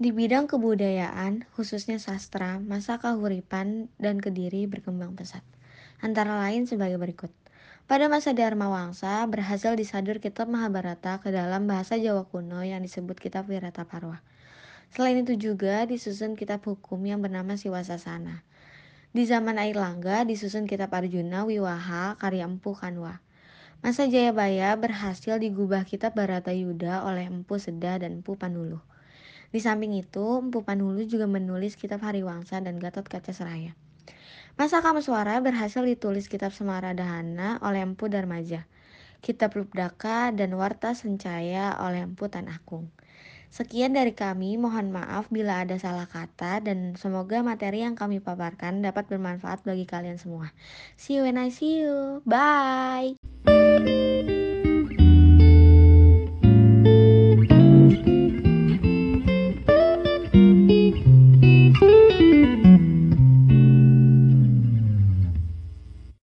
Di bidang kebudayaan, khususnya sastra, masa kahuripan dan Kediri berkembang pesat. Antara lain sebagai berikut. Pada masa Dharma Wangsa, berhasil disadur kitab Mahabharata ke dalam bahasa Jawa kuno yang disebut kitab Wirataparwa. Selain itu juga disusun kitab hukum yang bernama Siwasasana. Di zaman Airlangga disusun kitab Arjuna Wiwaha karya Empu Kanwa. Masa Jayabaya berhasil digubah kitab Baratayuda oleh Empu Sedah dan Empu Panuluh. Di samping itu, Empu Panulu juga menulis kitab Hariwangsa dan Gatot Kaca Seraya. Masa Kameswara berhasil ditulis kitab Semaradahana oleh Empu Darmaja, kitab Lubdaka dan Warta Sencaya oleh Empu Tan Akung. Sekian dari kami, mohon maaf bila ada salah kata dan semoga materi yang kami paparkan dapat bermanfaat bagi kalian semua. See you when I see you. Bye.